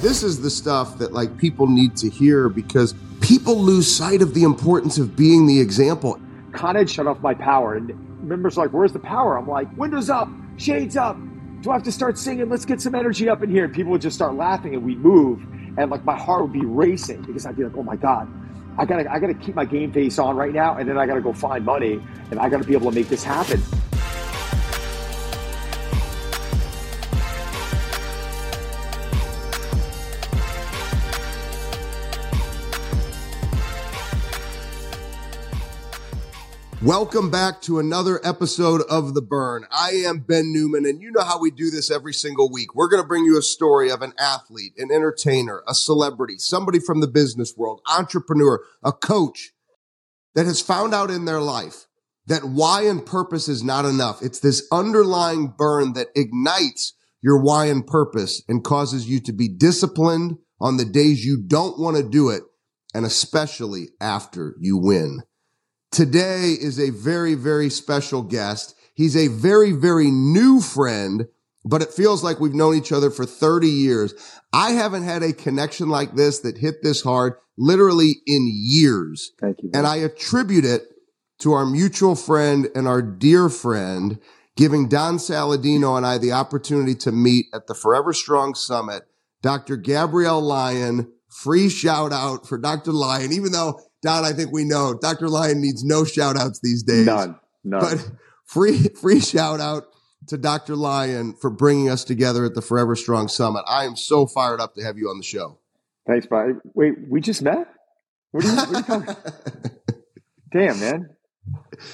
This is the stuff that like people need to hear because people lose sight of the importance of being the example. Con Ed shut off my power, and members are like, "Where's the power?" I'm like, "Windows up, shades up." Do I have to start singing? Let's get some energy up in here. And people would just start laughing, and we move, and like my heart would be racing because I'd be like, "Oh my god, I gotta, I gotta keep my game face on right now, and then I gotta go find money, and I gotta be able to make this happen." Welcome back to another episode of The Burn. I am Ben Newman, and you know how we do this every single week. We're going to bring you a story of an athlete, an entertainer, a celebrity, somebody from the business world, entrepreneur, a coach that has found out in their life that why and purpose is not enough. It's this underlying burn that ignites your why and purpose and causes you to be disciplined on the days you don't want to do it, and especially after you win. Today is a very, very special guest. He's a very, very new friend, but it feels like we've known each other for 30 years. I haven't had a connection like this that hit this hard literally in years. Thank you. And I attribute it to our mutual friend and our dear friend giving Don Saladino and I the opportunity to meet at the Forever Strong Summit. Dr. Gabrielle Lyon, free shout out for Dr. Lyon, even though Don, I think we know Dr. Lyon needs no shout outs these days. None. None. But free free shout out to Dr. Lyon for bringing us together at the Forever Strong Summit. I am so fired up to have you on the show. Thanks, buddy. Wait, we just met? What are you, what are you talking? Damn, man.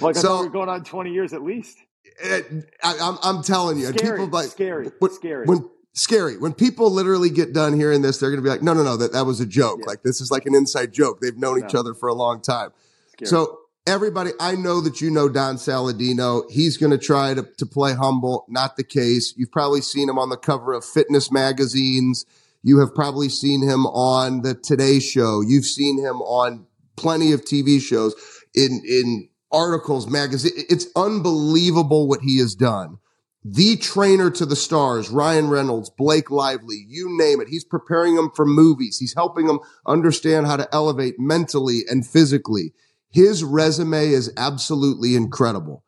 Like I So- thought we were going on 20 years at least. It- I, am I'm telling you, Scary, people like scary, when, scary. When scary when people literally get done hearing this, they're going to be like, no, no, no, that that was a joke. Yeah. Like this is like an inside joke. They've known each other for a long time. Scary. So everybody, I know that you know Don Saladino. He's going to try to, to play humble. Not the case. You've probably seen him on the cover of fitness magazines. You have probably seen him on the Today Show. You've seen him on plenty of TV shows in, in articles, magazine. It's unbelievable what he has done. The trainer to the stars, Ryan Reynolds, Blake Lively, you name it. He's preparing them for movies. He's helping them understand how to elevate mentally and physically. His resume is absolutely incredible.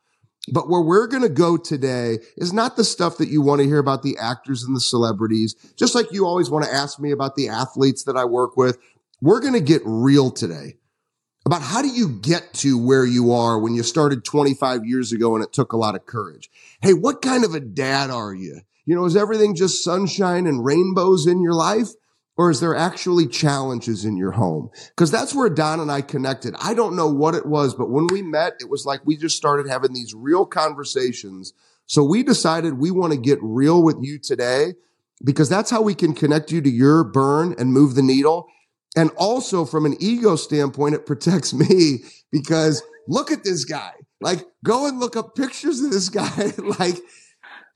But where we're going to go today is not the stuff that you want to hear about the actors and the celebrities, just like you always want to ask me about the athletes that I work with. We're going to get real today about how do you get to where you are when you started 25 years ago and it took a lot of courage. Hey, what kind of a dad are you? You know, is everything just sunshine and rainbows in your life? Or is there actually challenges in your home? Because that's where Don and I connected. I don't know what it was, but when we met, it was like we just started having these real conversations. So we decided we want to get real with you today because that's how we can connect you to your burn and move the needle. And also from an ego standpoint, it protects me because look at this guy. Like go and look up pictures of this guy. like,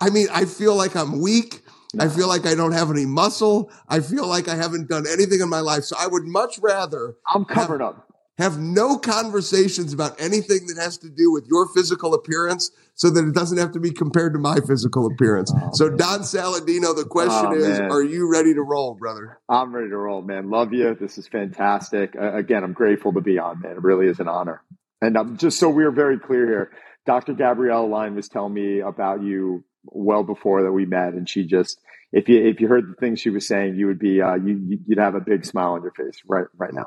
I mean, I feel like I'm weak. I feel like I don't have any muscle. I feel like I haven't done anything in my life. So I would much rather I'm covered up. Have no conversations about anything that has to do with your physical appearance so that it doesn't have to be compared to my physical appearance. Oh, so man. Don Saladino, the question Oh, is, man. are you ready to roll, brother? I'm ready to roll, man. Love you. This is fantastic. Uh, again, I'm grateful to be on, man. It really is an honor. And um, just so we're very clear here, Dr. Gabrielle Lyon was telling me about you well before that we met, and she just, if you if you heard the things she was saying, you would be uh, you you'd have a big smile on your face right right now.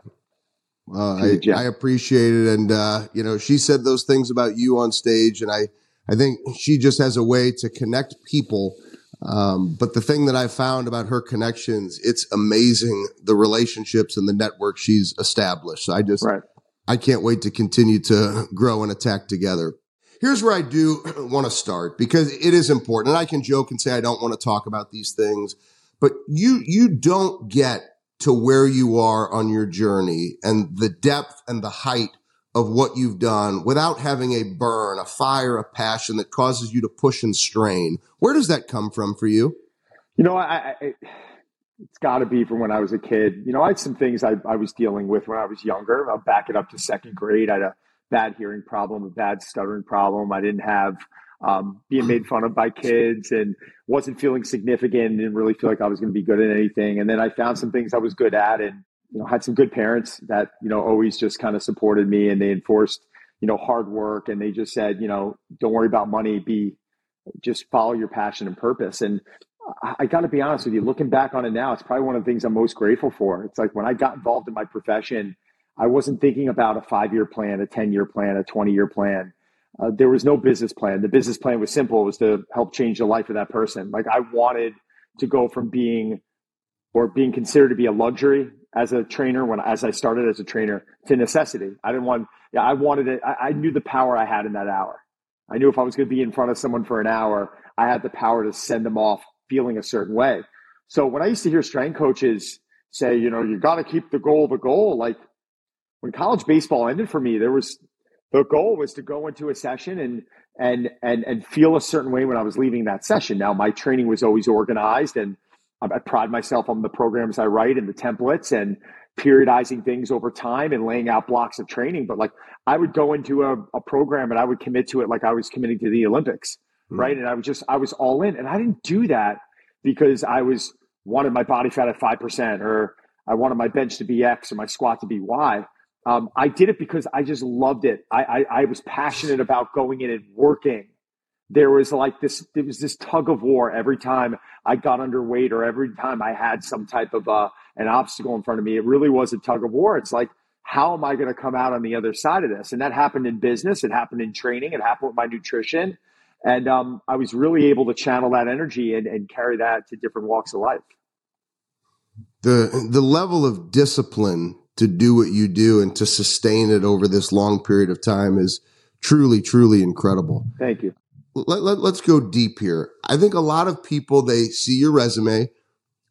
Uh, I. I appreciate it. And, uh, you know, she said those things about you on stage. And I, I think she just has a way to connect people. Um, but the thing that I found about her connections, it's amazing the relationships and the network she's established. So I just, Right. I can't wait to continue to grow and attack together. Here's where I do want to start because it is important. And I can joke and say I don't want to talk about these things, but you you don't get to where you are on your journey and the depth and the height of what you've done without having a burn, a fire, a passion that causes you to push and strain. Where does that come from for you? You know, I, I it's got to be from when I was a kid. You know, I had some things I, I was dealing with when I was younger. I'll back it up to second grade. I had a bad hearing problem, a bad stuttering problem. I didn't have um, being made fun of by kids and wasn't feeling significant. Didn't really feel like I was going to be good at anything. And then I found some things I was good at, and you know had some good parents that you know always just kind of supported me and they enforced you know hard work and they just said you know don't worry about money be just follow your passion and purpose and I, I got to be honest with you looking back on it now it's probably one of the things i'm most grateful for it's like when i got involved in my profession i wasn't thinking about a five year plan a 10 year plan a 20 year plan uh, there was no business plan the business plan was simple it was to help change the life of that person like i wanted to go from being or being considered to be a luxury as a trainer when as I started as a trainer to necessity. I didn't want yeah, I wanted it I, I knew the power I had in that hour. I knew if I was going to be in front of someone for an hour, I had the power to send them off feeling a certain way. So when I used to hear strength coaches say, you know, you got to keep the goal the goal, like when college baseball ended for me, there was the goal was to go into a session and and and and feel a certain way when I was leaving that session. Now my training was always organized and I pride myself on the programs I write and the templates and periodizing things over time and laying out blocks of training. But like I would go into a, a program and I would commit to it like I was committing to the Olympics, mm-hmm. right? And I was just I was all in, and I didn't do that because I was wanted my body fat at five percent or I wanted my bench to be X or my squat to be Y. Um, I did it because I just loved it. I, I, I was passionate about going in and working. There was like this there was this tug of war every time i got underweight or every time i had some type of uh, an obstacle in front of me. It really was a tug of war. It's like how am i going to come out on the other side of this? And that happened in business. It happened in training. It happened with my nutrition. And um, i was really able to channel that energy and, and carry that to different walks of life. The the level of discipline to do what you do and to sustain it over this long period of time is truly truly incredible thank you let, let, let's go deep here. I think a lot of people, they see your resume,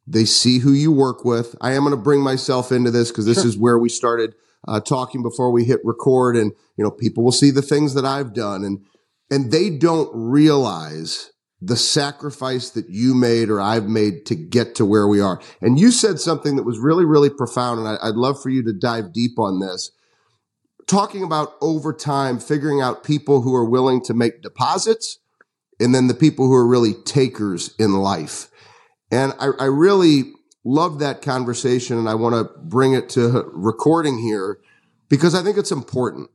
they see who you work with. I am going to bring myself into this because this sure. is where we started uh, talking before we hit record. And, you know, people will see the things that I've done and, and they don't realize the sacrifice that you made or I've made to get to where we are. And you said something that was really, really profound. And I, I'd love for you to dive deep on this talking about over time, figuring out people who are willing to make deposits and then the people who are really takers in life. And I, I really love that conversation and I want to bring it to recording here because I think it's important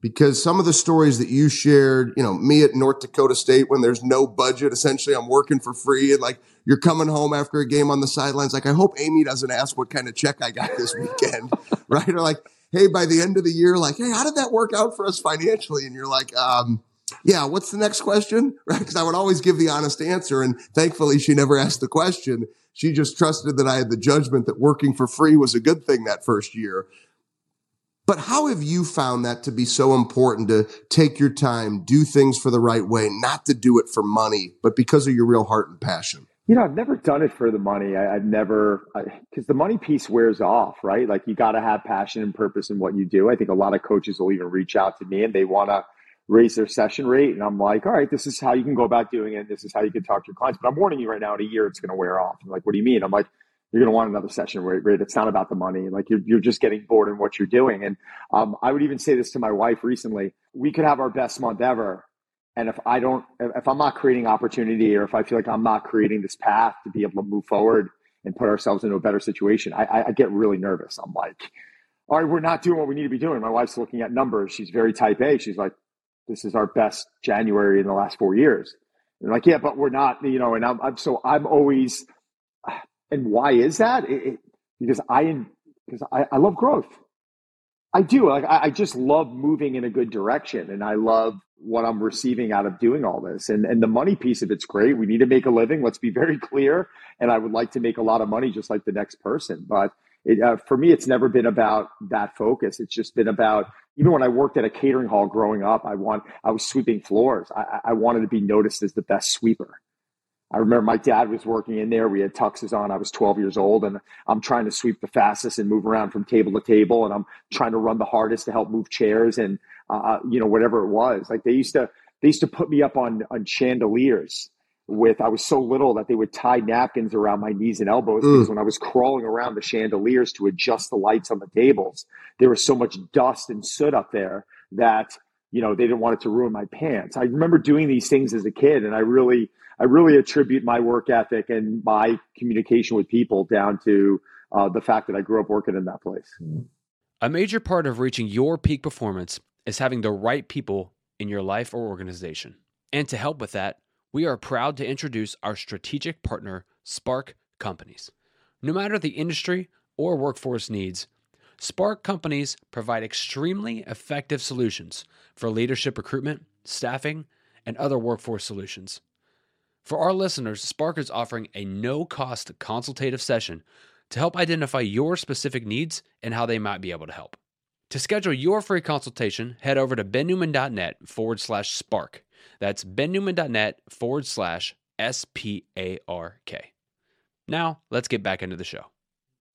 because some of the stories that you shared, you know, me at North Dakota State when there's no budget, essentially I'm working for free and like you're coming home after a game on the sidelines. Like, I hope Amy doesn't ask what kind of check I got this weekend, right? Or like, hey, by the end of the year, like, hey, how did that work out for us financially? And you're like, um, yeah, what's the next question? Right? Because I would always give the honest answer. And thankfully, she never asked the question. She just trusted that I had the judgment that working for free was a good thing that first year. But how have you found that to be so important to take your time, do things for the right way, not to do it for money, but because of your real heart and passion? You know, I've never done it for the money. I, have never, because the money piece wears off, right? Like you got to have passion and purpose in what you do. I think a lot of coaches will even reach out to me and they want to raise their session rate. And I'm like, all right, this is how you can go about doing it. This is how you can talk to your clients. But I'm warning you right now, in a year, it's going to wear off. I'm like, what do you mean? I'm like, you're going to want another session rate. It's not about the money. Like you're, you're just getting bored in what you're doing. And um, I would even say this to my wife recently. We could have our best month ever and if I don't, if I'm not creating opportunity or if I feel like I'm not creating this path to be able to move forward and put ourselves into a better situation, I, I get really nervous. I'm like, all right, we're not doing what we need to be doing. My wife's looking at numbers. She's very type A. She's like, this is our best January in the last four years. And like, yeah, but we're not, you know, and I'm, I'm so I'm always, and why is that? It, it, because I, because I, I love growth. I do. Like, I, I just love moving in a good direction and I love what I'm receiving out of doing all this. And and the money piece of it's great. We need to make a living. Let's be very clear. And I would like to make a lot of money just like the next person. But it, uh, for me, it's never been about that focus. It's just been about even when I worked at a catering hall growing up. I want I was sweeping floors. I, I wanted to be noticed as the best sweeper. I remember my dad was working in there. We had tuxes on. I was 12 years old, and I'm trying to sweep the fastest and move around from table to table, and I'm trying to run the hardest to help move chairs and uh, uh, you know whatever it was. Like they used to they used to put me up on on chandeliers with I was so little that they would tie napkins around my knees and elbows mm. because when I was crawling around the chandeliers to adjust the lights on the tables, there was so much dust and soot up there that you know, they didn't want it to ruin my pants. I remember doing these things as a kid, and I really, I really attribute my work ethic and my communication with people down to uh, the fact that I grew up working in that place. A major part of reaching your peak performance is having the right people in your life or organization. And to help with that, we are proud to introduce our strategic partner, Spark Companies. No matter the industry or workforce needs, Spark Companies provide extremely effective solutions for leadership recruitment, staffing, and other workforce solutions. For our listeners, Spark is offering a no cost consultative session to help identify your specific needs and how they might be able to help. To schedule your free consultation, head over to bennewman.net forward slash spark. That's bennewman.net forward slash S P A R K. Now, let's get back into the show.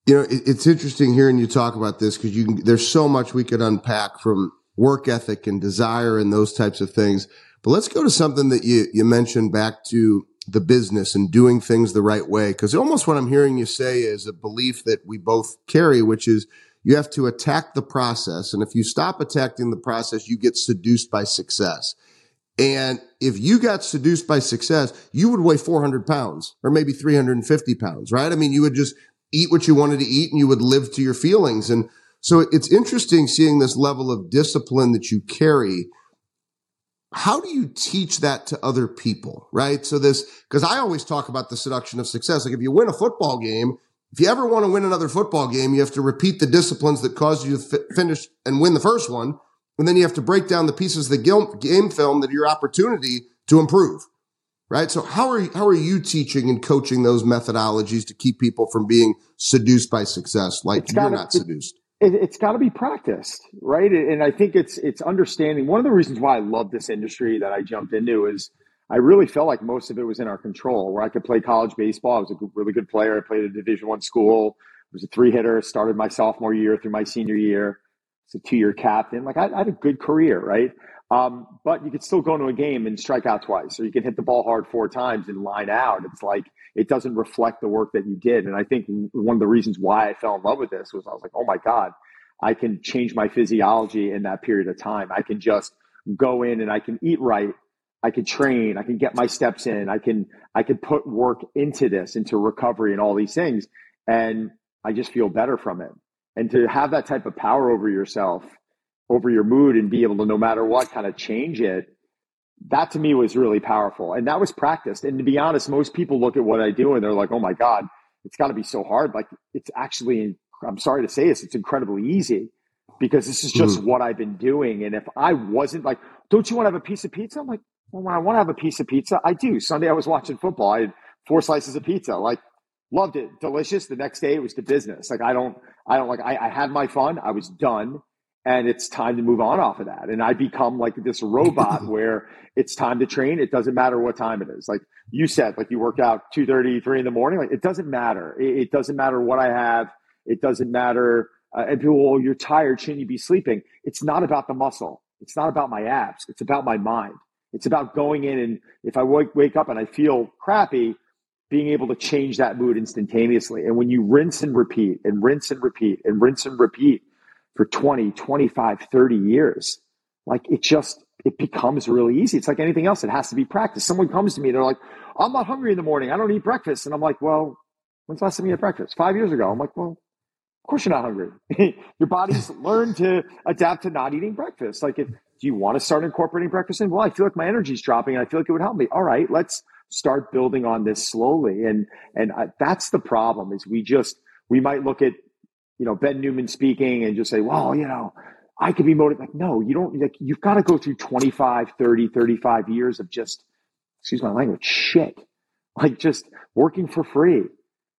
You know, it's interesting hearing you talk about this because you can, there's so much we could unpack from work ethic and desire and those types of things. But let's go to something that you, you mentioned back to the business and doing things the right way. Cause almost what I'm hearing you say is a belief that we both carry, which is you have to attack the process. And if you stop attacking the process, you get seduced by success. And if you got seduced by success, you would weigh 400 pounds or maybe 350 pounds, right? I mean, you would just eat what you wanted to eat and you would live to your feelings. And so it's interesting seeing this level of discipline that you carry how do you teach that to other people, right? So this, cause I always talk about the seduction of success. Like if you win a football game, if you ever want to win another football game, you have to repeat the disciplines that caused you to f- finish and win the first one. And then you have to break down the pieces of the game film that are your opportunity to improve. Right. So how are you, how are you teaching and coaching those methodologies to keep people from being seduced by success? Like you're not seduced it, has got to be practiced, right? And I think it's it's understanding. One of the reasons why I love this industry that I jumped into is I really felt like most of it was in our control. Where I could play college baseball, I was a really good player. I played at a Division One school. I was a three hitter. Started my sophomore year through my senior year. It's a two year captain. Like I, I, had a good career, right? Um, but you could still go into a game and strike out twice, or you can hit the ball hard four times and line out. It's like it doesn't reflect the work that you did. And I think one of the reasons why I fell in love with this was I was like, oh my God, I can change my physiology in that period of time. I can just go in and I can eat right. I can train. I can get my steps in. I can I can put work into this, into recovery and all these things. And I just feel better from it. And to have that type of power over yourself over your mood and be able to, no matter what, kind of change it. That to me was really powerful. And that was practiced. And to be honest, most people look at what I do and they're like, oh my God, it's got to be so hard. Like it's actually, I'm sorry to say this, it's incredibly easy because this is just mm what I've been doing. And if I wasn't like, don't you want to have a piece of pizza? I'm like, well, when I want to have a piece of pizza, I do. Sunday I was watching football. I had four slices of pizza. Like, loved it. Delicious. The next day it was to business. Like, I don't, I don't like, I, I had my fun. I was done and it's time to move on off of that. And I become like this robot where it's time to train. It doesn't matter what time it is. Like you said, like you work out 2 3 in the morning. Like it doesn't matter. It, it doesn't matter what I have. It doesn't matter. Uh, and people, well, you're tired. Shouldn't you be sleeping? It's not about the muscle. It's not about my abs. It's about my mind. It's about going in and if I wake, wake up and I feel crappy, being able to change that mood instantaneously. And when you rinse and repeat and rinse and repeat and rinse and repeat, for 20, 25, 30 years. Like it just, it becomes really easy. It's like anything else. It has to be practice. Someone comes to me, they're like, I'm not hungry in the morning. I don't eat breakfast. And I'm like, well, when's the last time you had breakfast? Five years ago. I'm like, well, of course you're not hungry. Your body's learned to adapt to not eating breakfast. Like if, do you want to start incorporating breakfast in? Well, I feel like my energy's dropping and I feel like it would help me. All right, let's start building on this slowly. And, and I, that's the problem is we just, we might look at you know, Ben Newman speaking and just say, well, you know, I could be motivated. Like, no, you don't, like, you've got to go through 25, 30, 35 years of just, excuse my language, shit. Like just working for free. You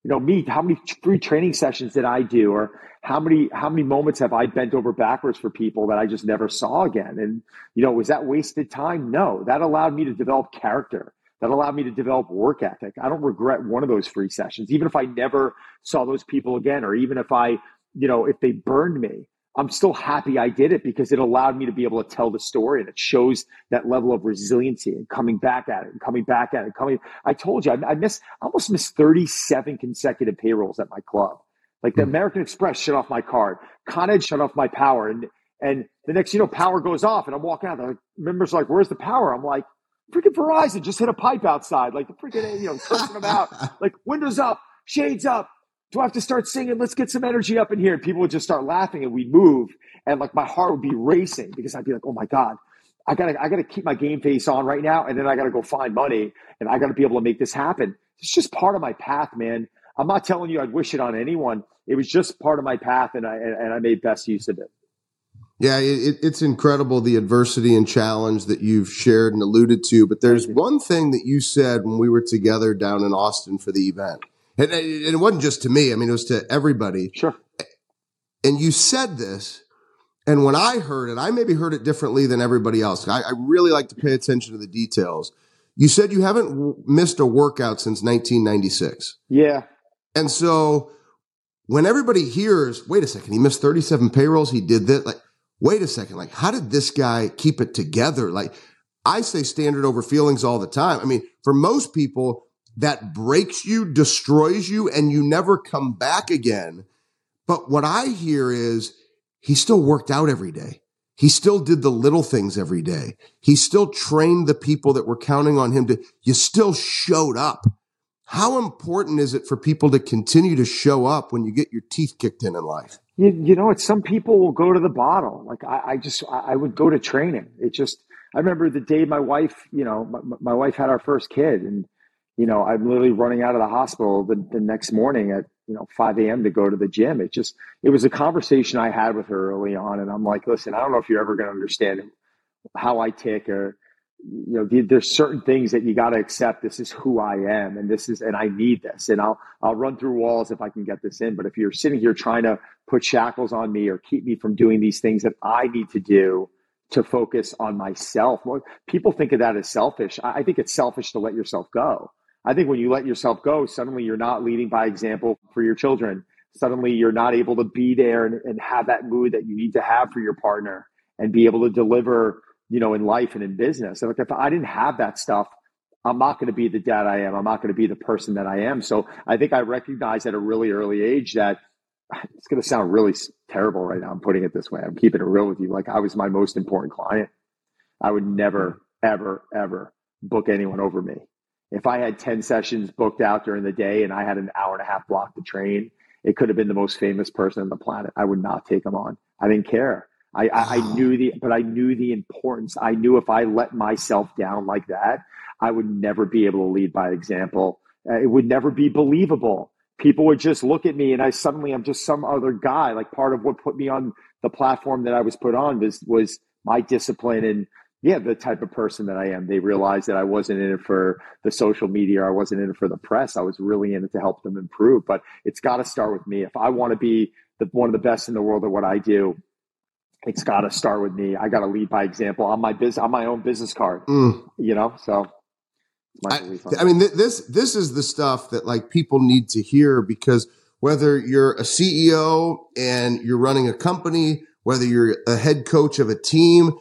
know, me, how many free training sessions did I do? Or how many, how many moments have I bent over backwards for people that I just never saw again? And, you know, was that wasted time? No, that allowed me to develop character that allowed me to develop work ethic. I don't regret one of those free sessions, even if I never saw those people again, or even if I, you know, if they burned me. I'm still happy I did it because it allowed me to be able to tell the story and it shows that level of resiliency and coming back at it and coming back at it. Coming, I told you, I, I missed, I almost missed 37 consecutive payrolls at my club. Like the hmm. American Express shut off my card, Con Ed shut off my power, and And the next, you know, power goes off, and I'm walking out. The members are like, "Where's the power?" I'm like, "Freaking Verizon just hit a pipe outside." Like the freaking, you know, cursing them out. Like windows up, shades up. Do I have to start singing? Let's get some energy up in here. And people would just start laughing, and we'd move, and like my heart would be racing because I'd be like, "Oh my god." I gotta, I gotta keep my game face on right now, and then I gotta go find money, and I gotta be able to make this happen. It's just part of my path, man. I'm not telling you I'd wish it on anyone. It was just part of my path, and I and I made best use of it. Yeah, it, it's incredible the adversity and challenge that you've shared and alluded to. But there's one thing that you said when we were together down in Austin for the event, and, and it wasn't just to me. I mean, it was to everybody. Sure. And you said this, and when I heard it, I maybe heard it differently than everybody else. I, I really like to pay attention to the details. You said you haven't w- missed a workout since 1996. Yeah. And so when everybody hears, wait a second, he missed 37 payrolls, he did that, like wait a second, like, how did this guy keep it together? Like, I say standard over feelings all the time. I mean, for most people, that breaks you, destroys you, and you never come back again. But what I hear is he still worked out every day. He still did the little things every day. He still trained the people that were counting on him to, you still showed up. How important is it for people to continue to show up when you get your teeth kicked in in life? You, you know, it's some people will go to the bottle. Like I, I just, I, I would go to training. It just, I remember the day my wife, you know, my, my wife had our first kid and, you know, I'm literally running out of the hospital the, the next morning at, you know, 5 a.m. to go to the gym. It just, it was a conversation I had with her early on. And I'm like, listen, I don't know if you're ever going to understand how I tick or, you know, there's certain things that you got to accept. This is who I am, and this is, and I need this, and I'll I'll run through walls if I can get this in. But if you're sitting here trying to put shackles on me or keep me from doing these things that I need to do to focus on myself, people think of that as selfish. I think it's selfish to let yourself go. I think when you let yourself go, suddenly you're not leading by example for your children. Suddenly you're not able to be there and, and have that mood that you need to have for your partner and be able to deliver you know, in life and in business. And like if I didn't have that stuff, I'm not going to be the dad I am. I'm not going to be the person that I am. So I think I recognize at a really early age that it's going to sound really terrible right now. I'm putting it this way. I'm keeping it real with you. Like I was my most important client. I would never, ever, ever book anyone over me. If I had 10 sessions booked out during the day and I had an hour and a half block to train, it could have been the most famous person on the planet. I would not take them on. I didn't care. I, I, I knew the, but I knew the importance. I knew if I let myself down like that, I would never be able to lead by example. Uh, it would never be believable. People would just look at me, and I suddenly I'm just some other guy. Like part of what put me on the platform that I was put on was was my discipline and yeah, the type of person that I am. They realized that I wasn't in it for the social media. I wasn't in it for the press. I was really in it to help them improve. But it's got to start with me. If I want to be the, one of the best in the world at what I do, it's got to start with me. I got to lead by example on my business, on my own business card. Mm. You know, so. I, I, mean, th- this this is the stuff that like people need to hear because whether you're a CEO and you're running a company, whether you're a head coach of a team,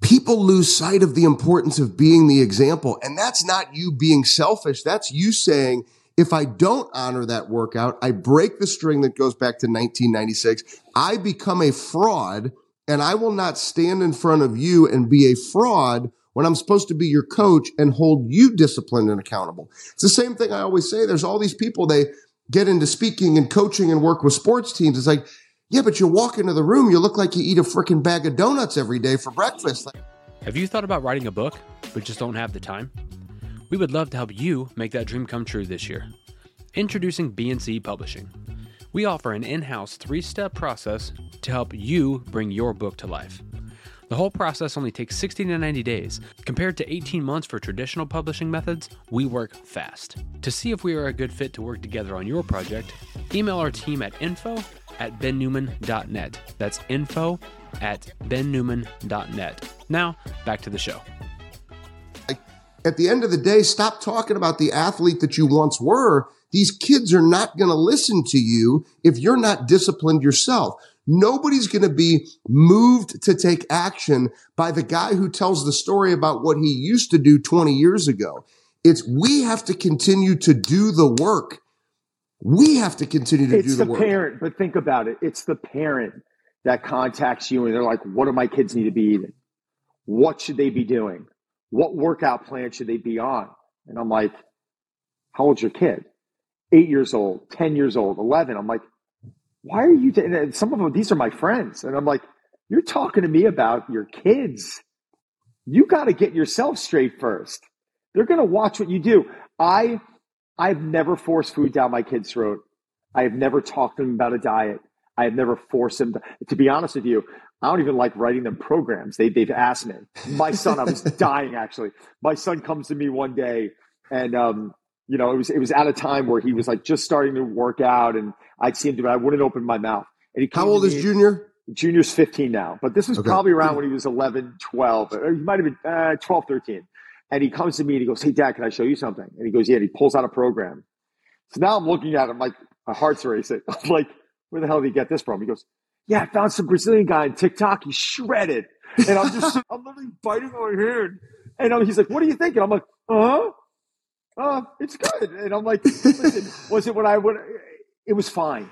people lose sight of the importance of being the example. And that's not you being selfish. That's you saying, if I don't honor that workout, I break the string that goes back to 1996. I become a fraud and I will not stand in front of you and be a fraud when I'm supposed to be your coach and hold you disciplined and accountable. It's the same thing I always say. There's all these people, they get into speaking and coaching and work with sports teams. It's like, yeah, but you walk into the room, you look like you eat a freaking bag of donuts every day for breakfast. Have you thought about writing a book, but just don't have the time? We would love to help you make that dream come true this year. Introducing BNC Publishing. We offer an in house three step process to help you bring your book to life. The whole process only takes 60 to 90 days. Compared to 18 months for traditional publishing methods, we work fast. To see if we are a good fit to work together on your project, email our team at info at bennewman.net. That's info at bennewman.net. Now, back to the show at the end of the day, stop talking about the athlete that you once were. These kids are not going to listen to you if you're not disciplined yourself. Nobody's going to be moved to take action by the guy who tells the story about what he used to do 20 years ago. It's we have to continue to do the work. We have to continue to it's do the, work. It's the work. parent, but think about it. It's the parent that contacts you and they're like, what do my kids need to be eating? What should they be doing? What workout plan should they be on? And I'm like, how old's your kid? Eight years old, 10 years old, 11. I'm like, why are you? T-? And some of them, these are my friends. And I'm like, you're talking to me about your kids. You got to get yourself straight first. They're going to watch what you do. I, I've never forced food down my kid's throat. I have never talked to them about a diet. I have never forced them to, to be honest with you. I don't even like writing them programs. They, they've asked me. My son, I was dying actually. My son comes to me one day and, um, you know, it was, it was at a time where he was like just starting to work out and I'd see him do it. I wouldn't open my mouth. And he How old is Junior? Junior's 15 now, but this was okay. probably around when he was 11, 12, or he might have been uh, 12, 13. And he comes to me and he goes, Hey, dad, can I show you something? And he goes, Yeah. And he pulls out a program. So now I'm looking at him like my heart's racing. I'm like, Where the hell did he get this from? He goes, Yeah, I found some Brazilian guy on TikTok. He's shredded. And I'm just, I'm literally biting my hand. And I'm, he's like, What are you thinking? I'm like, Uh huh. Uh, it's good. And I'm like, Listen, was it what I would? It was fine.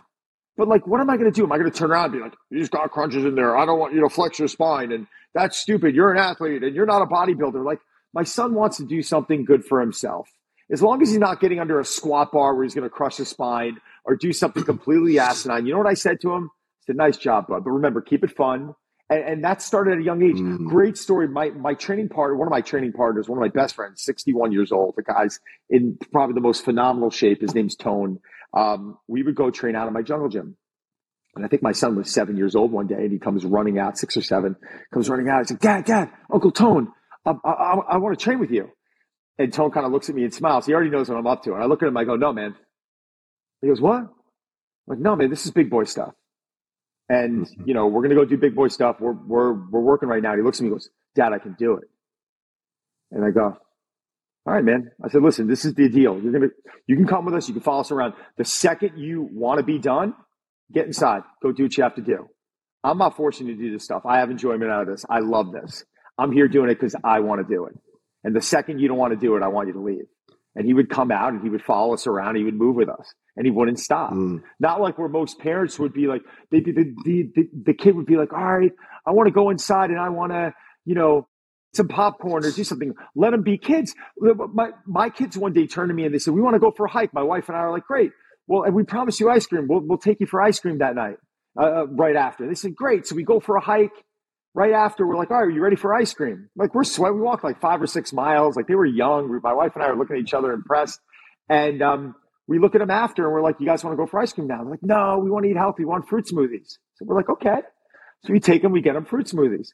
But like, what am I going to do? Am I going to turn around and be like, you just got crunches in there. I don't want you to flex your spine, and that's stupid. You're an athlete, and you're not a bodybuilder." Like, my son wants to do something good for himself. As long as he's not getting under a squat bar where he's going to crush his spine or do something completely asinine. You know what I said to him? I said, "Nice job, bud. But remember, keep it fun." And, and that started at a young age. Mm. Great story. My my training partner, one of my training partners, one of my best friends, 61 years old. The guy's in probably the most phenomenal shape. His name's Tone um, we would go train out of my jungle gym. And I think my son was seven years old one day, and he comes running out, six or seven, comes running out. He's like, Dad, Dad, Uncle Tone, I, I, I want to train with you. And Tone kind of looks at me and smiles. He already knows what I'm up to. And I look at him, I go, No, man. He goes, What? I'm like, no, man, this is big boy stuff. And, mm-hmm. you know, we're going to go do big boy stuff. We're, we're, we're working right now. And he looks at me and goes, Dad, I can do it. And I go, all right, man. I said, listen, this is the deal. You're gonna, you can come with us. You can follow us around. The second you want to be done, get inside. Go do what you have to do. I'm not forcing you to do this stuff. I have enjoyment out of this. I love this. I'm here doing it because I want to do it. And the second you don't want to do it, I want you to leave. And he would come out and he would follow us around. He would move with us and he wouldn't stop. Mm. Not like where most parents would be like, they, the, the, the, kid would be like, all right, I want to go inside and I want to, you know, some popcorn or do something. Let them be kids. My, my kids one day turned to me and they said, We want to go for a hike. My wife and I are like, Great. Well, and we promise you ice cream. We'll, we'll take you for ice cream that night, uh, uh right after. They said, Great. So we go for a hike. Right after, we're like, All right, are you ready for ice cream? Like, we're sweating. We walked like five or six miles. Like, they were young. My wife and I are looking at each other impressed. And um, we look at them after and we're like, You guys want to go for ice cream now? They're like, No, we want to eat healthy. We want fruit smoothies. So we're like, Okay. So we take them, we get them fruit smoothies.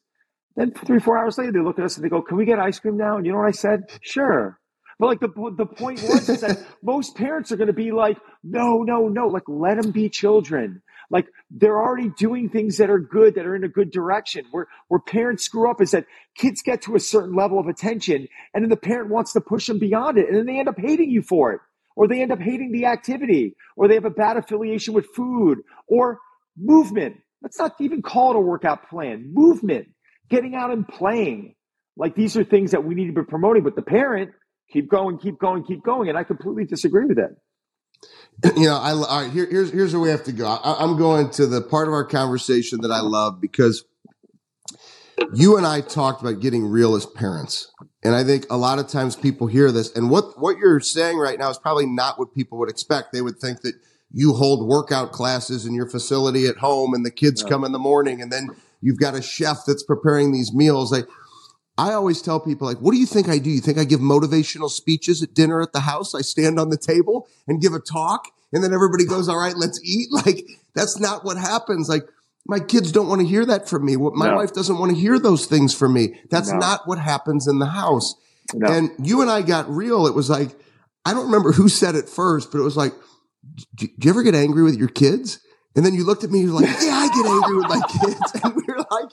Then three, four hours later, they look at us and they go, "Can we get ice cream now?" And you know what I said? Sure. But like the the point was is that most parents are going to be like, "No, no, no!" Like let them be children. Like they're already doing things that are good, that are in a good direction. Where where parents screw up is that kids get to a certain level of attention, and then the parent wants to push them beyond it, and then they end up hating you for it, or they end up hating the activity, or they have a bad affiliation with food or movement. Let's not even call it a workout plan. Movement getting out and playing. Like these are things that we need to be promoting, but the parent, keep going, keep going, keep going. And I completely disagree with that. You know, I, all right, here, here's, here's where we have to go. I, I'm going to the part of our conversation that I love because you and I talked about getting real as parents. And I think a lot of times people hear this and what, what you're saying right now is probably not what people would expect. They would think that you hold workout classes in your facility at home and the kids come in the morning and then You've got a chef that's preparing these meals. Like, I always tell people, like, what do you think I do? You think I give motivational speeches at dinner at the house? I stand on the table and give a talk and then everybody goes, all right, let's eat. Like, that's not what happens. Like, my kids don't want to hear that from me. My no. wife doesn't want to hear those things from me. That's no. not what happens in the house. No. And you and I got real. It was like, I don't remember who said it first, but it was like, do you ever get angry with your kids? And then you looked at me, you're like, yeah, I get angry with my kids. And we are like,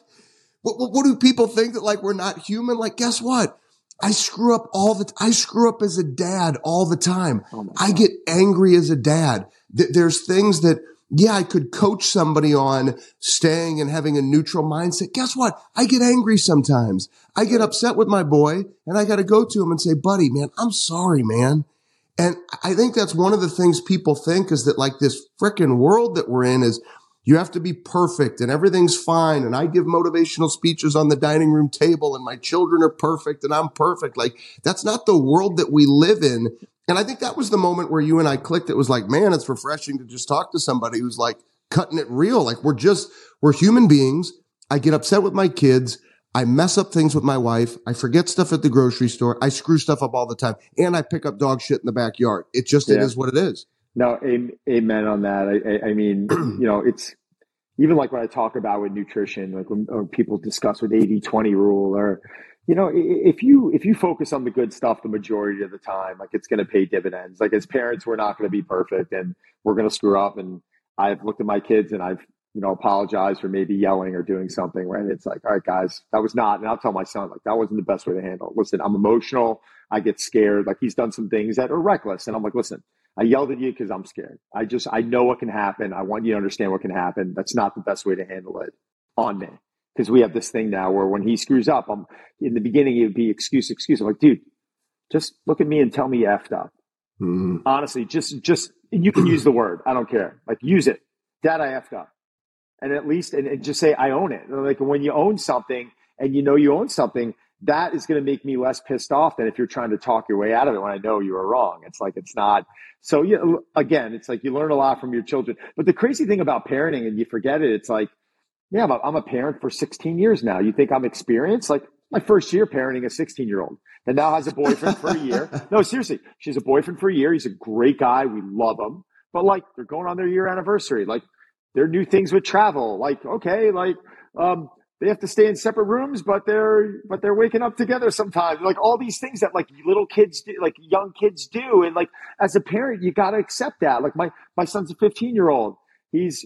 what, what, what, do people think that like we're not human? Like, guess what? I screw up all the, I screw up as a dad all the time. Oh I get angry as a dad. Th- there's things that, yeah, I could coach somebody on staying and having a neutral mindset. Guess what? I get angry sometimes. I get upset with my boy and I got to go to him and say, buddy, man, I'm sorry, man. And I think that's one of the things people think is that like this freaking world that we're in is you have to be perfect and everything's fine. And I give motivational speeches on the dining room table and my children are perfect and I'm perfect. Like that's not the world that we live in. And I think that was the moment where you and I clicked. It was like, man, it's refreshing to just talk to somebody who's like cutting it real. Like we're just, we're human beings. I get upset with my kids. I mess up things with my wife. I forget stuff at the grocery store. I screw stuff up all the time and I pick up dog shit in the backyard. It just, yeah. it is what it is. No, amen on that. I, I, I mean, you know, it's, even like when I talk about with nutrition, like when, people discuss with 80 20 rule or, you know, if you if you focus on the good stuff the majority of the time, like it's going to pay dividends. Like as parents, we're not going to be perfect and we're going to screw up. And I've looked at my kids and I've you know apologized for maybe yelling or doing something. Right? It's like, all right, guys, that was not. And I'll tell my son like that wasn't the best way to handle. it. Listen, I'm emotional. I get scared. Like he's done some things that are reckless, and I'm like, listen, I yelled at you because I'm scared. I just, I know what can happen. I want you to understand what can happen. That's not the best way to handle it on me. Because we have this thing now where when he screws up, I'm in the beginning, it would be excuse, excuse. I'm like, dude, just look at me and tell me you effed up. Mm-hmm. Honestly, just, just, and you can use the word. I don't care. Like, use it. Dad, I effed up. And at least, and, and just say, I own it. like, when you own something and you know you own something, that is going to make me less pissed off than if you're trying to talk your way out of it when I know you were wrong. It's like it's not. So yeah, again, it's like you learn a lot from your children. But the crazy thing about parenting, and you forget it, it's like, yeah, I'm a, I'm a parent for 16 years now. You think I'm experienced? Like my first year parenting a 16 year old that now has a boyfriend for a year. No, seriously, she's a boyfriend for a year. He's a great guy. We love him. But like they're going on their year anniversary. Like there are new things with travel. Like okay, like um, they have to stay in separate rooms, but they're but they're waking up together sometimes. Like all these things that like little kids do, like young kids do, and like as a parent, you got to accept that. Like my my son's a 15 year old. He's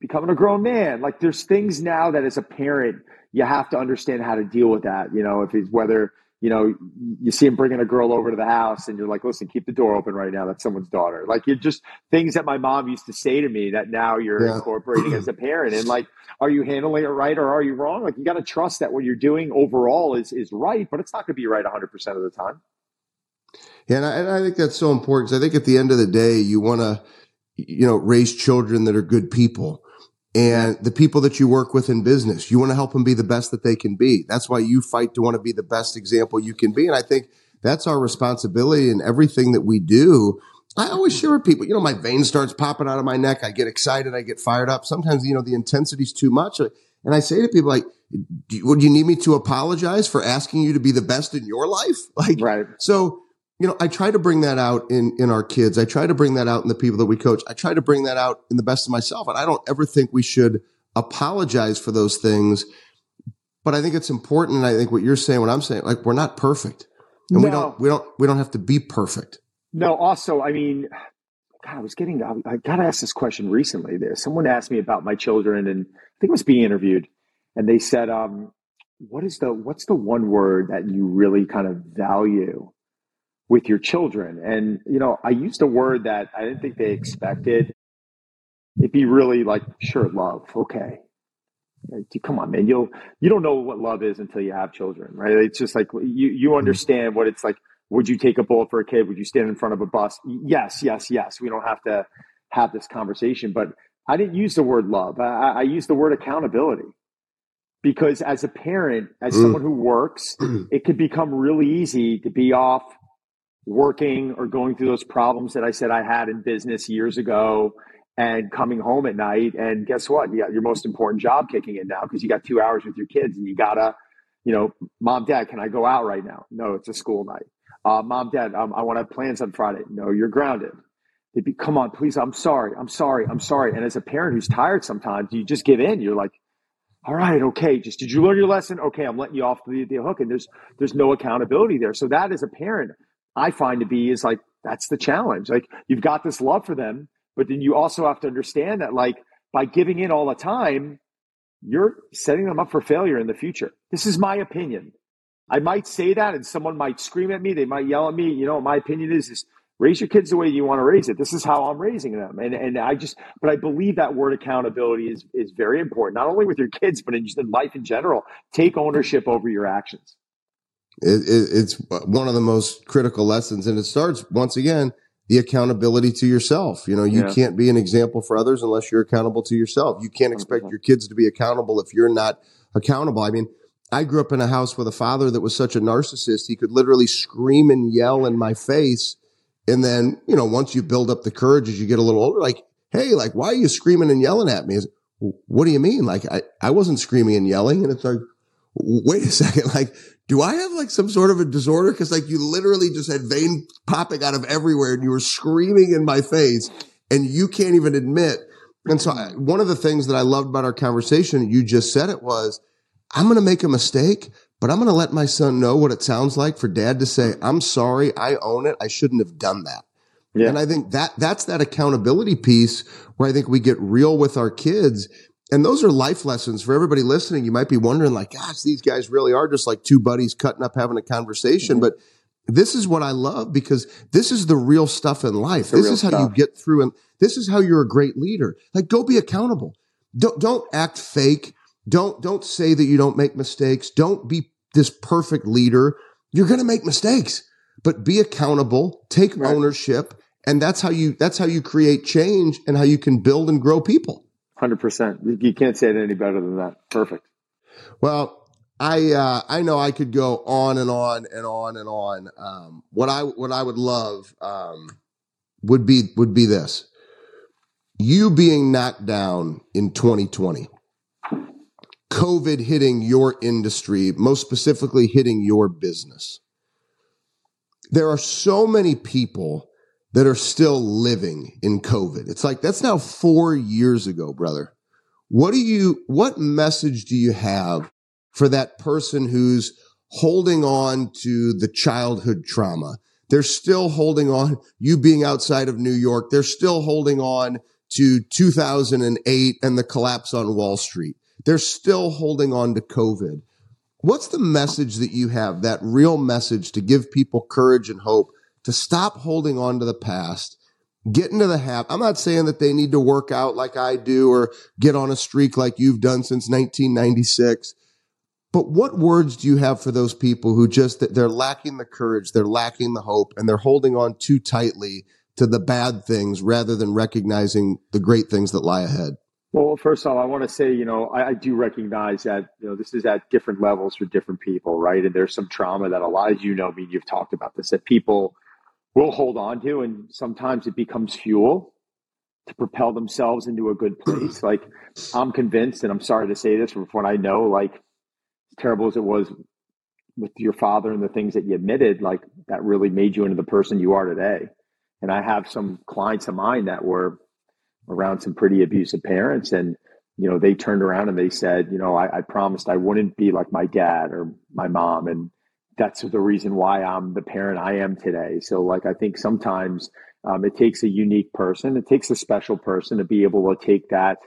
becoming a grown man. Like there's things now that as a parent you have to understand how to deal with that. You know, if he's whether you know, you see him bringing a girl over to the house and you're like, listen, keep the door open right now. That's someone's daughter. Like you're just things that my mom used to say to me that now you're yeah. incorporating as a parent. And like, are you handling it right or are you wrong? Like you got to trust that what you're doing overall is, is right, but it's not going to be right 100% of the time. Yeah. And I, and I think that's so important I think at the end of the day, you want to, you know, raise children that are good people and the people that you work with in business. You want to help them be the best that they can be. That's why you fight to want to be the best example you can be. And I think that's our responsibility in everything that we do. I always share with people, you know, my vein starts popping out of my neck. I get excited. I get fired up. Sometimes, you know, the intensity's too much. And I say to people like, would you need me to apologize for asking you to be the best in your life? Like, right. So you know, I try to bring that out in, in our kids. I try to bring that out in the people that we coach. I try to bring that out in the best of myself. And I don't ever think we should apologize for those things. But I think it's important. And I think what you're saying, what I'm saying, like we're not perfect and no. we don't, we don't, we don't have to be perfect. No, also, I mean, God, I was getting, I, I got asked this question recently there. Someone asked me about my children and I think it was being interviewed and they said, um, what is the, what's the one word that you really kind of value with your children. And, you know, I used a word that I didn't think they expected. It'd be really like, sure, love. Okay. Come on, man. You'll, you don't know what love is until you have children, right? It's just like you, you understand what it's like. Would you take a bullet for a kid? Would you stand in front of a bus? Yes, yes, yes. We don't have to have this conversation, but I didn't use the word love. I, I used the word accountability because as a parent, as mm. someone who works, it could become really easy to be off working or going through those problems that I said I had in business years ago and coming home at night. And guess what? You got your most important job kicking in now because you got two hours with your kids and you gotta, you know, mom, dad, can I go out right now? No, it's a school night. Uh, mom, dad, um, I want to have plans on Friday. No, you're grounded. They'd be, come on, please. I'm sorry. I'm sorry. I'm sorry. And as a parent who's tired sometimes, you just give in. You're like, all right, okay. Just did you learn your lesson? Okay, I'm letting you off the, the hook. And there's there's no accountability there. So that as a parent, I find to be is like that's the challenge. Like you've got this love for them, but then you also have to understand that like by giving in all the time, you're setting them up for failure in the future. This is my opinion. I might say that and someone might scream at me, they might yell at me. You know, my opinion is is raise your kids the way you want to raise it. This is how I'm raising them. And and I just but I believe that word accountability is is very important, not only with your kids, but in in life in general. Take ownership over your actions. It, it, it's one of the most critical lessons, and it starts once again the accountability to yourself. You know, you yeah. can't be an example for others unless you're accountable to yourself. You can't expect 100%. your kids to be accountable if you're not accountable. I mean, I grew up in a house with a father that was such a narcissist. He could literally scream and yell in my face. And then, you know, once you build up the courage as you get a little older, like, Hey, like, why are you screaming and yelling at me? what do you mean? Like, I, I wasn't screaming and yelling. And it's like, wait a second. Like, do I have like some sort of a disorder? Cause like you literally just had vein popping out of everywhere and you were screaming in my face and you can't even admit. And so I, one of the things that I loved about our conversation, you just said it was, I'm going to make a mistake, but I'm going to let my son know what it sounds like for dad to say, I'm sorry. I own it. I shouldn't have done that. Yeah. And I think that that's that accountability piece where I think we get real with our kids. And those are life lessons for everybody listening. You might be wondering like, gosh, these guys really are just like two buddies cutting up, having a conversation. Mm-hmm. But this is what I love because this is the real stuff in life. This is how stuff. you get through and this is how you're a great leader. Like go be accountable. Don't, don't act fake. Don't, don't say that you don't make mistakes. Don't be this perfect leader. You're going to make mistakes, but be accountable, take right. ownership. And that's how you, that's how you create change and how you can build and grow people. Hundred percent. You can't say it any better than that. Perfect. Well, I uh, I know I could go on and on and on and on. Um, what I what I would love um, would be would be this: you being knocked down in 2020, COVID hitting your industry, most specifically hitting your business. There are so many people that are still living in COVID. It's like that's now four years ago, brother. What do you, what message do you have for that person who's holding on to the childhood trauma? They're still holding on, you being outside of New York, they're still holding on to 2008 and the collapse on Wall Street. They're still holding on to COVID. What's the message that you have, that real message to give people courage and hope to stop holding on to the past, get into the habit. I'm not saying that they need to work out like I do or get on a streak like you've done since 1996. But what words do you have for those people who just, they're lacking the courage, they're lacking the hope, and they're holding on too tightly to the bad things rather than recognizing the great things that lie ahead? Well, first of all, I want to say, you know, I, I, do recognize that, you know, this is at different levels for different people, right? And there's some trauma that a lot of you know, I mean, you've talked about this, that people will hold on to, and sometimes it becomes fuel to propel themselves into a good place. like I'm convinced, and I'm sorry to say this from what I know, like as terrible as it was with your father and the things that you admitted, like that really made you into the person you are today. And I have some clients of mine that were around some pretty abusive parents and you know they turned around and they said you know I, I promised i wouldn't be like my dad or my mom and that's the reason why I'm the parent I am today. So, like, I think sometimes um, it takes a unique person, it takes a special person to be able to take that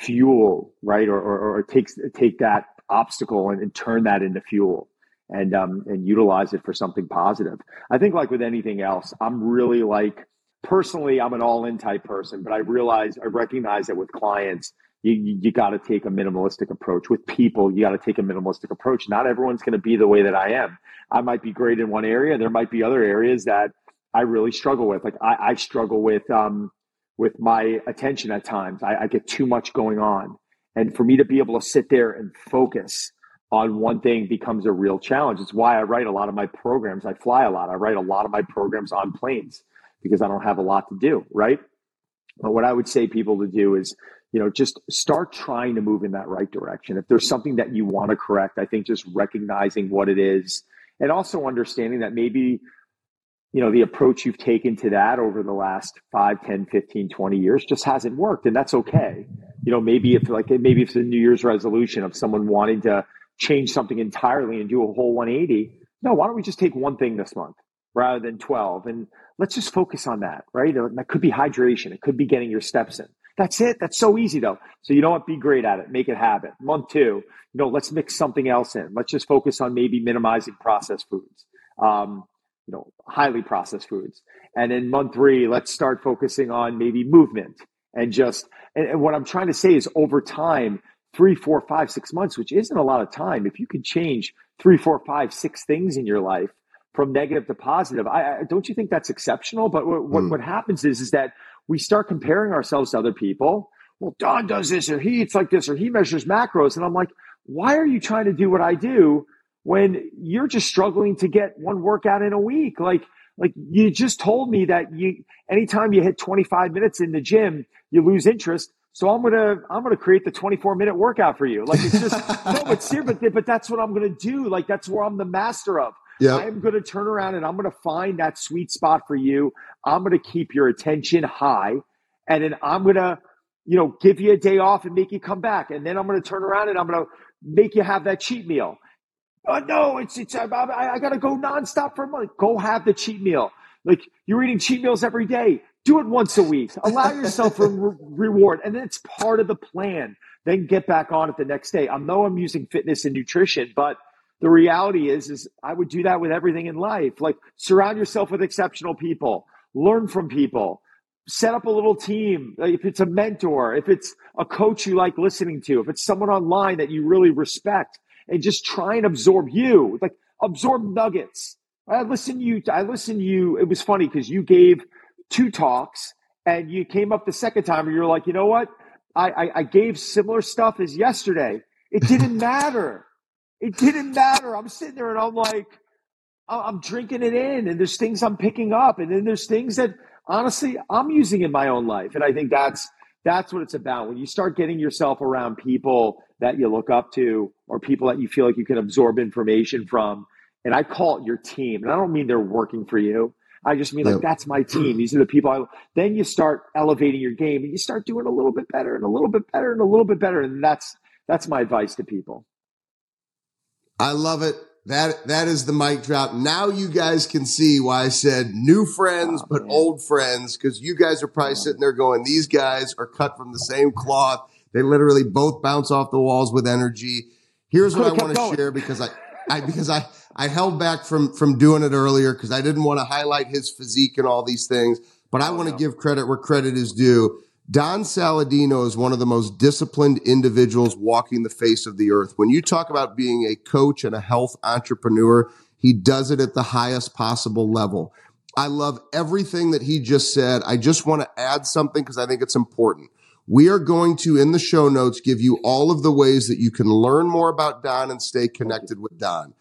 fuel, right, or, or, or takes take that obstacle and, and, turn that into fuel and um, and utilize it for something positive. I think, like with anything else, I'm really like personally, I'm an all in type person, but I realize I recognize that with clients you, you, got to take a minimalistic approach. With people you got to take a minimalistic approach. Not everyone's going to be the way that i am. I might be great in one area. There might be other areas that i really struggle with. Like i, I struggle with um with my attention at times. I, I get too much going on. And for me to be able to sit there and focus on one thing becomes a real challenge. It's why i write a lot of my programs. I fly a lot. I write a lot of my programs on planes because i don't have a lot to do right? But what i would say people to do is you know, just start trying to move in that right direction. If there's something that you want to correct, I think just recognizing what it is and also understanding that maybe, you know, the approach you've taken to that over the last 5, 10, 15, 20 years just hasn't worked. And that's okay. You know, maybe if like, maybe if it's a New Year's resolution of someone wanting to change something entirely and do a whole 180, no, why don't we just take one thing this month rather than 12? And let's just focus on that, right? That could be hydration. It could be getting your steps in. That's it. That's so easy though. So you know what? Be great at it. Make it habit. Month two, you know, let's mix something else in. Let's just focus on maybe minimizing processed foods. Um, you know, highly processed foods. And in month three, let's start focusing on maybe movement and just, and, and what I'm trying to say is over time, three, four, five, six months, which isn't a lot of time. If you can change three, four, five, six things in your life, from negative to positive. I, I don't you think that's exceptional? But what, what, mm. what happens is is that we start comparing ourselves to other people. Well, Don does this, or he eats like this, or he measures macros, and I'm like, why are you trying to do what I do when you're just struggling to get one workout in a week? Like, like you just told me that you anytime you hit 25 minutes in the gym, you lose interest. So I'm gonna I'm gonna create the 24 minute workout for you. Like it's just no, but seriously, but, but that's what I'm gonna do. Like that's where I'm the master of. I'm gonna turn around and I'm gonna find that sweet spot for you. I'm gonna keep your attention high, and then I'm gonna, you know, give you a day off and make you come back. And then I'm gonna turn around and I'm gonna make you have that cheat meal. Oh, no, it's it's I, I, I gotta go nonstop for a month. Go have the cheat meal. Like you're eating cheat meals every day. Do it once a week. Allow yourself a re- reward, and then it's part of the plan. Then get back on it the next day. I know I'm using fitness and nutrition, but the reality is, is I would do that with everything in life. Like surround yourself with exceptional people, learn from people, set up a little team. If it's a mentor, if it's a coach you like listening to, if it's someone online that you really respect, and just try and absorb you, like absorb nuggets. I listened to you. I listened to you. It was funny because you gave two talks and you came up the second time and you're like, you know what? I, I, I gave similar stuff as yesterday. It didn't matter. It didn't matter. I'm sitting there and I'm like, I'm drinking it in and there's things I'm picking up. And then there's things that honestly I'm using in my own life. And I think that's, that's what it's about. When you start getting yourself around people that you look up to or people that you feel like you can absorb information from, and I call it your team. And I don't mean they're working for you. I just mean like that's my team. These are the people. I, then you start elevating your game, and you start doing a little bit better, and a little bit better, and a little bit better. And that's that's my advice to people. I love it. That that is the mic drop. Now you guys can see why I said new friends, oh, but man. old friends, because you guys are probably sitting there going, "These guys are cut from the same cloth." They literally both bounce off the walls with energy. Here's what I want to share because I, I because I I held back from from doing it earlier because I didn't want to highlight his physique and all these things. But I oh, want to give credit where credit is due. Don Saladino is one of the most disciplined individuals walking the face of the earth. When you talk about being a coach and a health entrepreneur, he does it at the highest possible level. I love everything that he just said. I just want to add something because I think it's important. We are going to, in the show notes, give you all of the ways that you can learn more about Don and stay connected with Don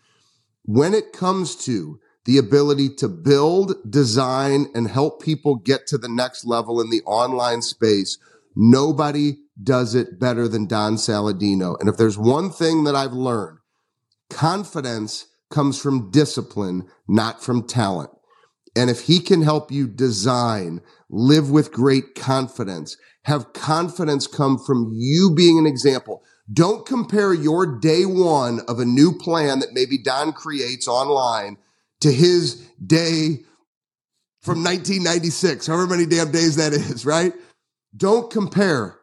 when it comes to the ability to build, design, and help people get to the next level in the online space, nobody does it better than Don Saladino. And if there's one thing that I've learned, confidence comes from discipline, not from talent. And if he can help you design, live with great confidence, have confidence come from you being an example. Don't compare your day one of a new plan that maybe Don creates online to his day from 1996, however many damn days that is, right? Don't compare.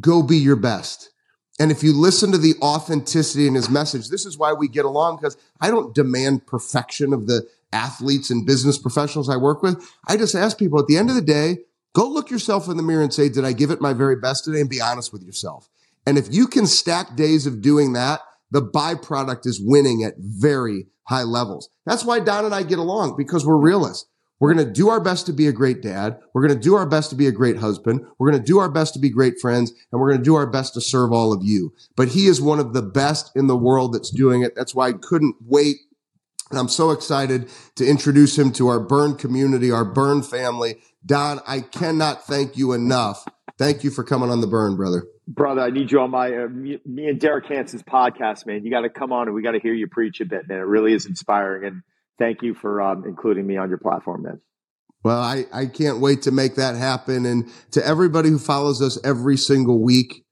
Go be your best. And if you listen to the authenticity in his message, this is why we get along because I don't demand perfection of the athletes and business professionals I work with. I just ask people at the end of the day, go look yourself in the mirror and say, did I give it my very best today? And be honest with yourself. And if you can stack days of doing that, the byproduct is winning at very high levels. That's why Don and I get along because we're realists. We're going to do our best to be a great dad. We're going to do our best to be a great husband. We're going to do our best to be great friends and we're going to do our best to serve all of you. But he is one of the best in the world that's doing it. That's why I couldn't wait. And I'm so excited to introduce him to our burn community, our burn family. Don, I cannot thank you enough. Thank you for coming on the burn, brother brother, I need you on my uh, me, me, and Derek Hanson's podcast, man. You got to come on and we got to hear you preach a bit, man. It really is inspiring, and thank you for um, including me on your platform, man. Well, I, I can't wait to make that happen. And to everybody who follows us every single week,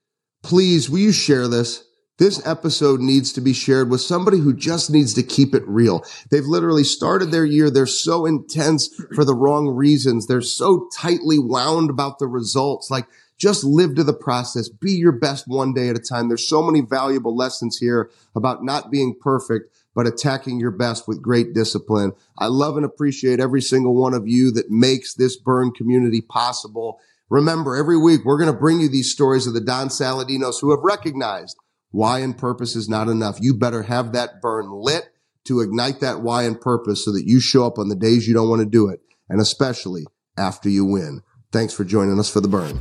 please, will you share this? This episode needs to be shared with somebody who just needs to keep it real. They've literally started their year. They're so intense for the wrong reasons. They're so tightly wound about the results. Like just live to the process. Be your best one day at a time. There's so many valuable lessons here about not being perfect, but attacking your best with great discipline. I love and appreciate every single one of you that makes this burn community possible. Remember, every week we're going to bring you these stories of the Don Saladinos who have recognized why and purpose is not enough. You better have that burn lit to ignite that why and purpose so that you show up on the days you don't want to do it, and especially after you win. Thanks for joining us for the burn.